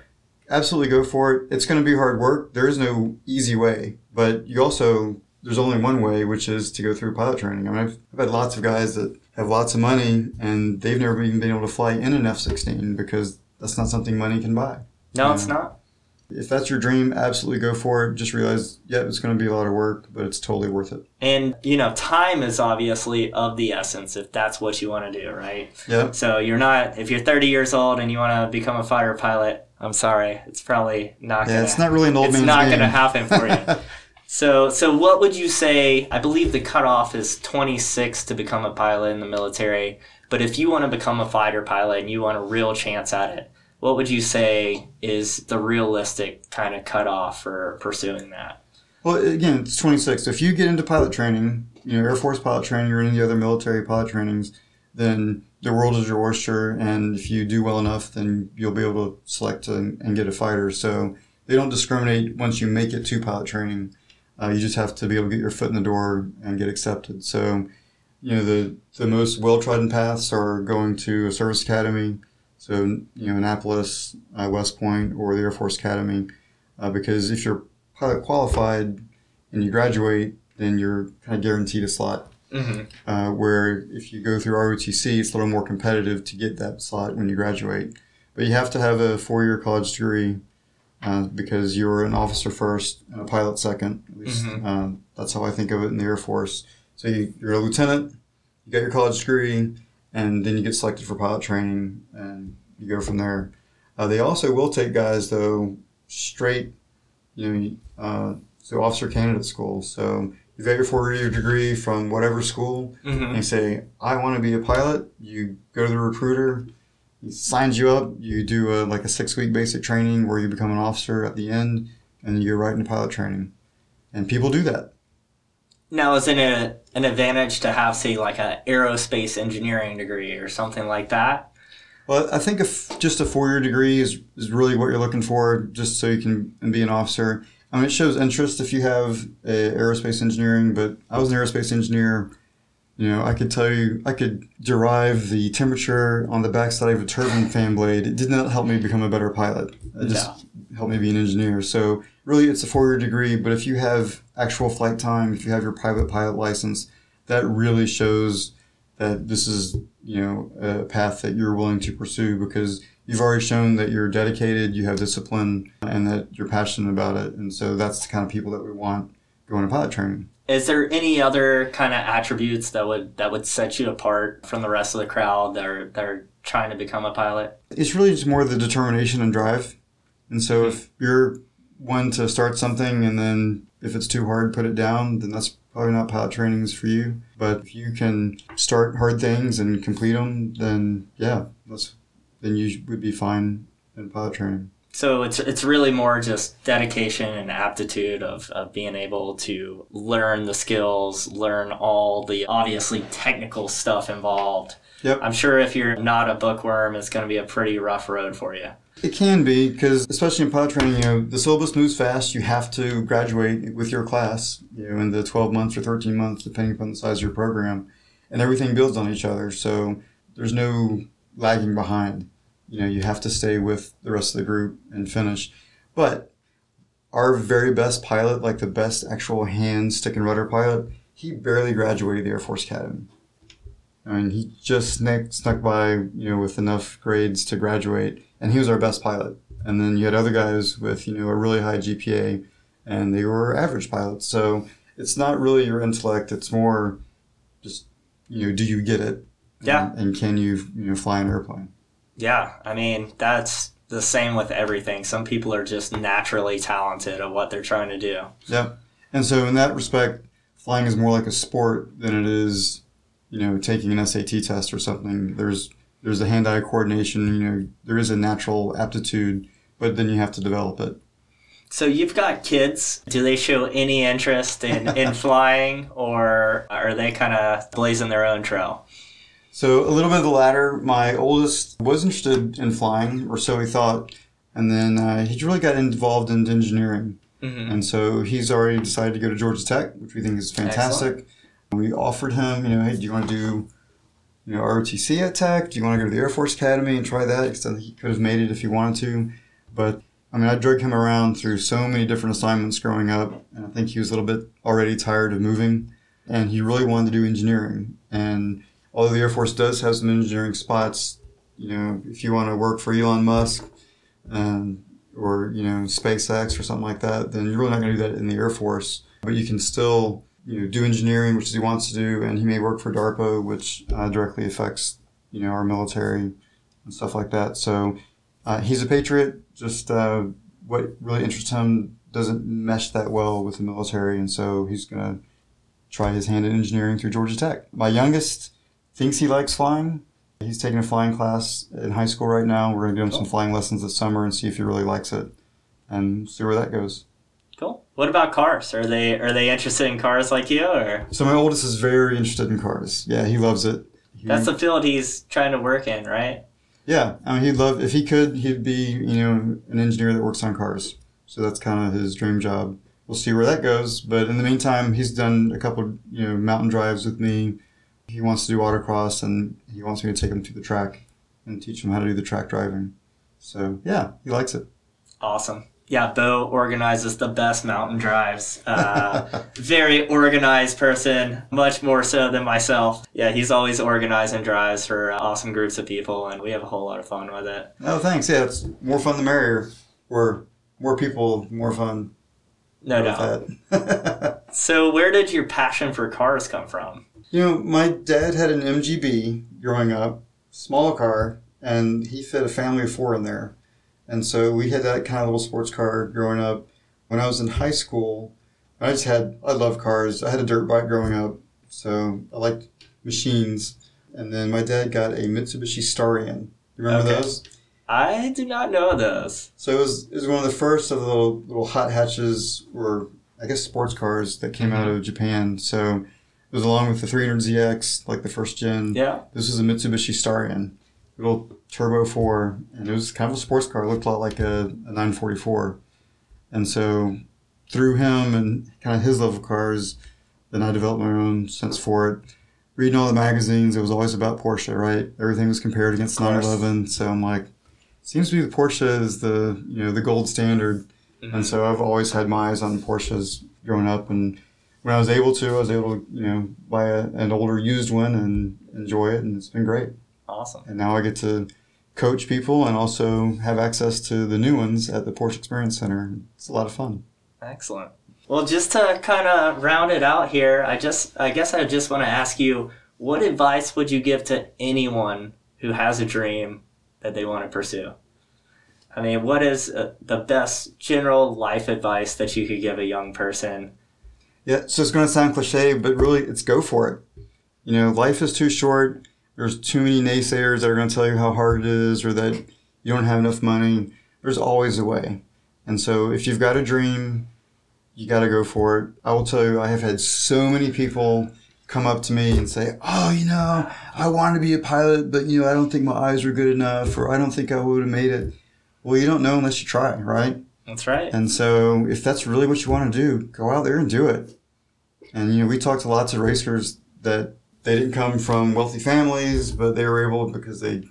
absolutely go for it. It's going to be hard work. There is no easy way, but you also there's only one way, which is to go through pilot training. I mean, I've, I've had lots of guys that have lots of money and they've never even been able to fly in an F-16 because that's not something money can buy. No, it's not. If that's your dream, absolutely go for it. Just realize, yeah, it's going to be a lot of work, but it's totally worth it. And you know, time is obviously of the essence if that's what you want to do, right? Yep. So you're not if you're 30 years old and you want to become a fighter pilot. I'm sorry, it's probably not Yeah, gonna. it's not really an old it's not gonna happen for you. <laughs> So, so what would you say? I believe the cutoff is 26 to become a pilot in the military. But if you want to become a fighter pilot and you want a real chance at it, what would you say is the realistic kind of cutoff for pursuing that? Well, again, it's 26. So if you get into pilot training, you know, Air Force pilot training or any of the other military pilot trainings, then the world is your oyster. And if you do well enough, then you'll be able to select and, and get a fighter. So they don't discriminate once you make it to pilot training. Uh, you just have to be able to get your foot in the door and get accepted. So, you know, the, the most well trodden paths are going to a service academy. So, you know, Annapolis, uh, West Point, or the Air Force Academy. Uh, because if you're pilot qualified and you graduate, then you're kind of guaranteed a slot. Mm-hmm. Uh, where if you go through ROTC, it's a little more competitive to get that slot when you graduate. But you have to have a four year college degree uh, because you're an officer first and a pilot second. At least Mhm. um, that's how I think of it in the Air Force. So you, you're a lieutenant, you got your college degree, and then you get selected for pilot training, and you go from there. Uh, they also will take guys though straight, you know, uh, so officer candidate school. So you've got your four year degree from whatever school, and Mm-hmm. you say, I want to be a pilot. You go to the recruiter, he signs you up. You do a, like a six week basic training where you become an officer at the end, and you're right into pilot training. And people do that. Now, is it a, an advantage to have, say, like a aerospace engineering degree or something like that? Well, I think if just a four year degree is, is really what you're looking for, just so you can be an officer. I mean, it shows interest if you have a aerospace engineering, but I was an aerospace engineer. You know, I could tell you, I could derive the temperature on the backside of a turbine fan blade. It did not help me become a better pilot. It just no. helped me be an engineer. So really, it's a four-year degree. But if you have actual flight time, if you have your private pilot license, that really shows that this is you know a path that you're willing to pursue because you've already shown that you're dedicated, you have discipline, and that you're passionate about it. And so that's the kind of people that we want going to pilot training. Is there any other kind of attributes that would that would set you apart from the rest of the crowd that are that are trying to become a pilot? It's really just more the determination and drive. And so if you're one to start something and then if it's too hard, put it down, then that's probably not pilot trainings for you. But if you can start hard things and complete them, then yeah, that's then you would be fine in pilot training. So it's it's really more just dedication and aptitude of, of being able to learn the skills, learn all the obviously technical stuff involved. Yep. I'm sure if you're not a bookworm, it's going to be a pretty rough road for you. It can be because, especially in pilot training, you know, the syllabus moves fast. You have to graduate with your class, you know, in the 12 months or 13 months, depending upon the size of your program, and everything builds on each other. So there's no lagging behind. You know, you have to stay with the rest of the group and finish. But our very best pilot, like the best actual hand stick and rudder pilot, he barely graduated the Air Force Academy. I mean, he just snuck, snuck by, you know, with enough grades to graduate, and he was our best pilot. And then you had other guys with, you know, a really high GPA, and they were average pilots. So it's not really your intellect; it's more just, you know, do you get it? Yeah. And, and can you, you know, fly an airplane? Yeah, I mean that's the same with everything. Some people are just naturally talented at what they're trying to do. Yeah, and so in that respect, flying is more like a sport than it is you know, taking an SAT test or something, there's there's a hand-eye coordination. You know, there is a natural aptitude, but then you have to develop it. So you've got kids. Do they show any interest in, in <laughs> flying, or are they kind of blazing their own trail? So a little bit of the latter. My oldest was interested in flying, or so he thought, and then uh, he really got involved in engineering. Mm-hmm. And so he's already decided to go to Georgia Tech, which we think is fantastic. Excellent. We offered him, you know, hey, do you want to do, you know, ROTC at Tech? Do you want to go to the Air Force Academy and try that? Because he could have made it if he wanted to. But I mean, I drug him around through so many different assignments growing up, and I think he was a little bit already tired of moving, and he really wanted to do engineering. And although the Air Force does have some engineering spots, you know, if you want to work for Elon Musk, and or you know SpaceX or something like that, then you're really not going to do that in the Air Force. But you can still you know, do engineering, which he wants to do, and he may work for DARPA, which uh, directly affects you know our military and stuff like that. So uh, he's a patriot. Just uh, what really interests him doesn't mesh that well with the military, and so he's gonna try his hand at engineering through Georgia Tech. My youngest thinks he likes flying. He's taking a flying class in high school right now. We're gonna give him some flying lessons this summer and see if he really likes it, and see where that goes. Cool. What about cars? Are they are they interested in cars like you or? So my oldest is very interested in cars. Yeah, he loves it. He, That's the field he's trying to work in, right? Yeah, I mean, he'd love if he could. He'd be you know an engineer that works on cars. So that's kind of his dream job. We'll see where that goes. But in the meantime, he's done a couple you know mountain drives with me. He wants to do autocross, and he wants me to take him to the track and teach him how to do the track driving. So yeah, he likes it. Awesome yeah, Beau organizes the best mountain drives. Uh, <laughs> very organized person, much more so than myself. Yeah, he's always organizing drives for awesome groups of people, and we have a whole lot of fun with it. Oh, thanks. Yeah, it's more fun the merrier. Or more people, more fun. No doubt. <laughs> so, where did your passion for cars come from? You know, my dad had an MGB growing up, small car, and he fit a family of four in there. And so we had that kind of little sports car growing up. When I was in high school, I just had, I love cars. I had a dirt bike growing up, so I liked machines. And then my dad got a Mitsubishi Starion You remember Okay. those? I do not know those. So it was, it was one of the first of the little, little hot hatches, or I guess sports cars that came out of Japan. So it was along with the 300ZX, like the first gen. Yeah. This was a Mitsubishi Starion, little turbo four, and it was kind of a sports car. It looked a lot like a, a 944. And so through him and kind of his love of cars, then I developed my own sense for it. Reading all the magazines, it was always about Porsche, right? Everything was compared against 911. So I'm like, seems to be the Porsche is the you know the gold standard, Mhm. and so I've always had my eyes on Porsches growing up. And when I was able to, I was able to you know buy a, an older used one and enjoy it, and it's been great. Awesome. And now I get to coach people and also have access to the new ones at the Porsche Experience Center. It's a lot of fun. Excellent. Well, just to kind of round it out here, I just I guess I just want to ask you, what advice would you give to anyone who has a dream that they want to pursue? I mean, what is uh, the best general life advice that you could give a young person? Yeah, so it's going to sound cliche, but really, it's go for it. You know, life is too short. There's too many naysayers that are going to tell you how hard it is or that you don't have enough money. There's always a way. And so, if you've got a dream, you got to go for it. I will tell you, I have had so many people come up to me and say, "Oh, you know, I wanted to be a pilot, but you know, I don't think my eyes were good enough, or I don't think I would have made it." Well, you don't know unless you try, right? That's right. And so, if that's really what you want to do, go out there and do it. And you know, we talked to lots of racers that they didn't come from wealthy families, but they were able because they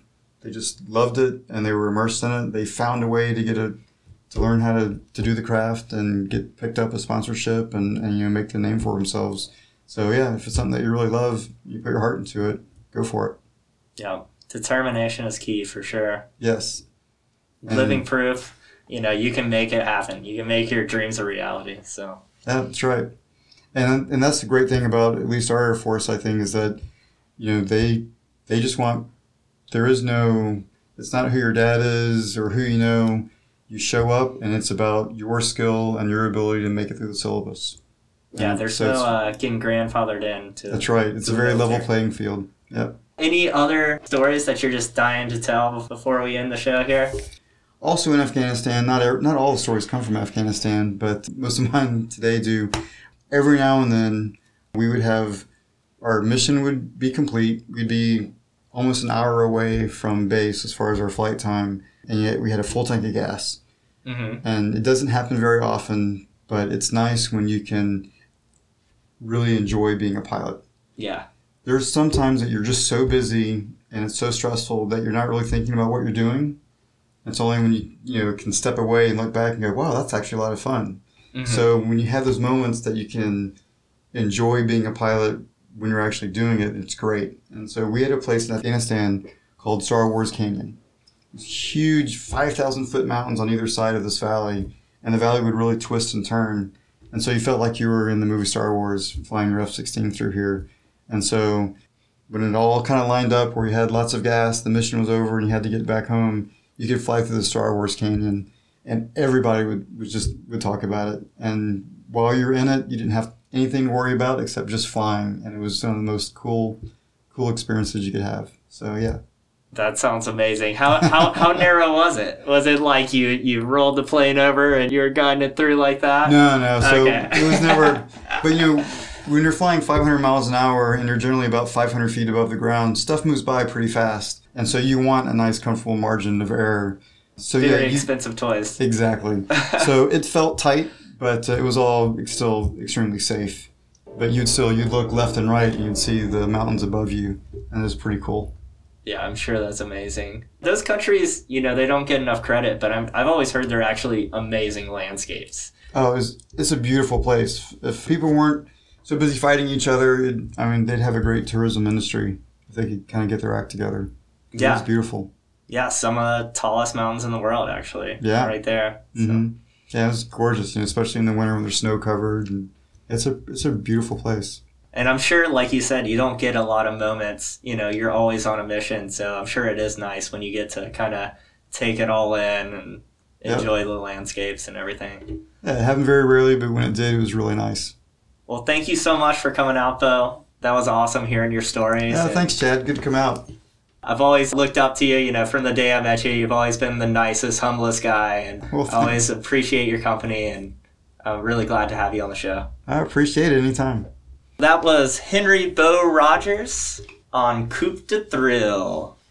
they just loved it and they were immersed in it. They found a way to get a to learn how to, to do the craft and get picked up a sponsorship and, and you know make the name for themselves. So yeah, if it's something that you really love, you put your heart into it, go for it. Yeah. Determination is key for sure. Yes. And- Living proof, you know, you can make it happen. You can make your dreams a reality. So, Yeah, that's right. And and that's the great thing about at least our Air Force, I think, is that you know they they just want there is no it's not who your dad is or who you know. You show up and it's about your skill and your ability to make it through the syllabus. yeah, And there's so no uh, getting grandfathered in to that's right. It's a very level there. playing field. Yep. Any other stories that you're just dying to tell before we end the show here? Also in Afghanistan, not not all the stories come from Afghanistan, but most of mine today do. Every now and then, we would have our mission would be complete. We'd be almost an hour away from base as far as our flight time, and yet we had a full tank of gas. Mm-hmm. And it doesn't happen very often, but it's nice when you can really enjoy being a pilot. Yeah. There's some times that you're just so busy and it's so stressful that you're not really thinking about what you're doing. It's only when you you know can step away and look back and go, "Wow, that's actually a lot of fun." Mhm. So when you have those moments that you can enjoy being a pilot when you're actually doing it, it's great. And so we had a place in Afghanistan called Star Wars Canyon. Huge, 5,000 foot mountains on either side of this valley, and the valley would really twist and turn. And so you felt like you were in the movie Star Wars flying your F 16 through here. And so when it all kind of lined up where you had lots of gas, the mission was over, and you had to get back home, you could fly through the Star Wars Canyon and everybody would, would just would talk about it. And while you're in it, you didn't have anything to worry about except just flying, and it was one of the most cool, cool experiences you could have. So yeah, That sounds amazing. How, how how narrow was it? Was it like you you rolled the plane over and you were guiding it through like that? no, no. So Okay. it was never. But you know, when you're flying 500 miles an hour and you're generally about 500 feet above the ground, stuff moves by pretty fast, and so you want a nice, comfortable margin of error. So Very yeah, you, expensive toys. exactly. <laughs> so it felt tight, but uh, it was all still extremely safe. But you'd still you'd look left and right, and you'd see the mountains above you, and it was pretty cool. Yeah, I'm sure that's amazing. Those countries, you know, they don't get enough credit, but I'm, I've always heard they're actually amazing landscapes. Oh, it's it's a beautiful place. If people weren't so busy fighting each other, it, I mean, they'd have a great tourism industry if they could kind of get their act together. It Yeah. it's beautiful. Yeah, some of the tallest mountains in the world, actually. Yeah. Right there. So, hmm Yeah, it's gorgeous, know, especially in the winter when they're snow covered, and it's a it's a beautiful place. And I'm sure, like you said, you don't get a lot of moments. You know, you're always on a mission. So I'm sure it is nice when you get to kind of take it all in and Yep. enjoy the landscapes and everything. Yeah, it happened very rarely, but when it did, it was really nice. Well, thank you so much for coming out, though. That was awesome hearing your stories. Yeah, and- thanks, Chad. Good to come out. I've always looked up to you, you know, from the day I met you. You've always been the nicest, humblest guy, and <laughs> Well, I always appreciate your company, and I'm really glad to have you on the show. I appreciate it anytime. That was Henry Beau Rogers on Coupe de Thrill.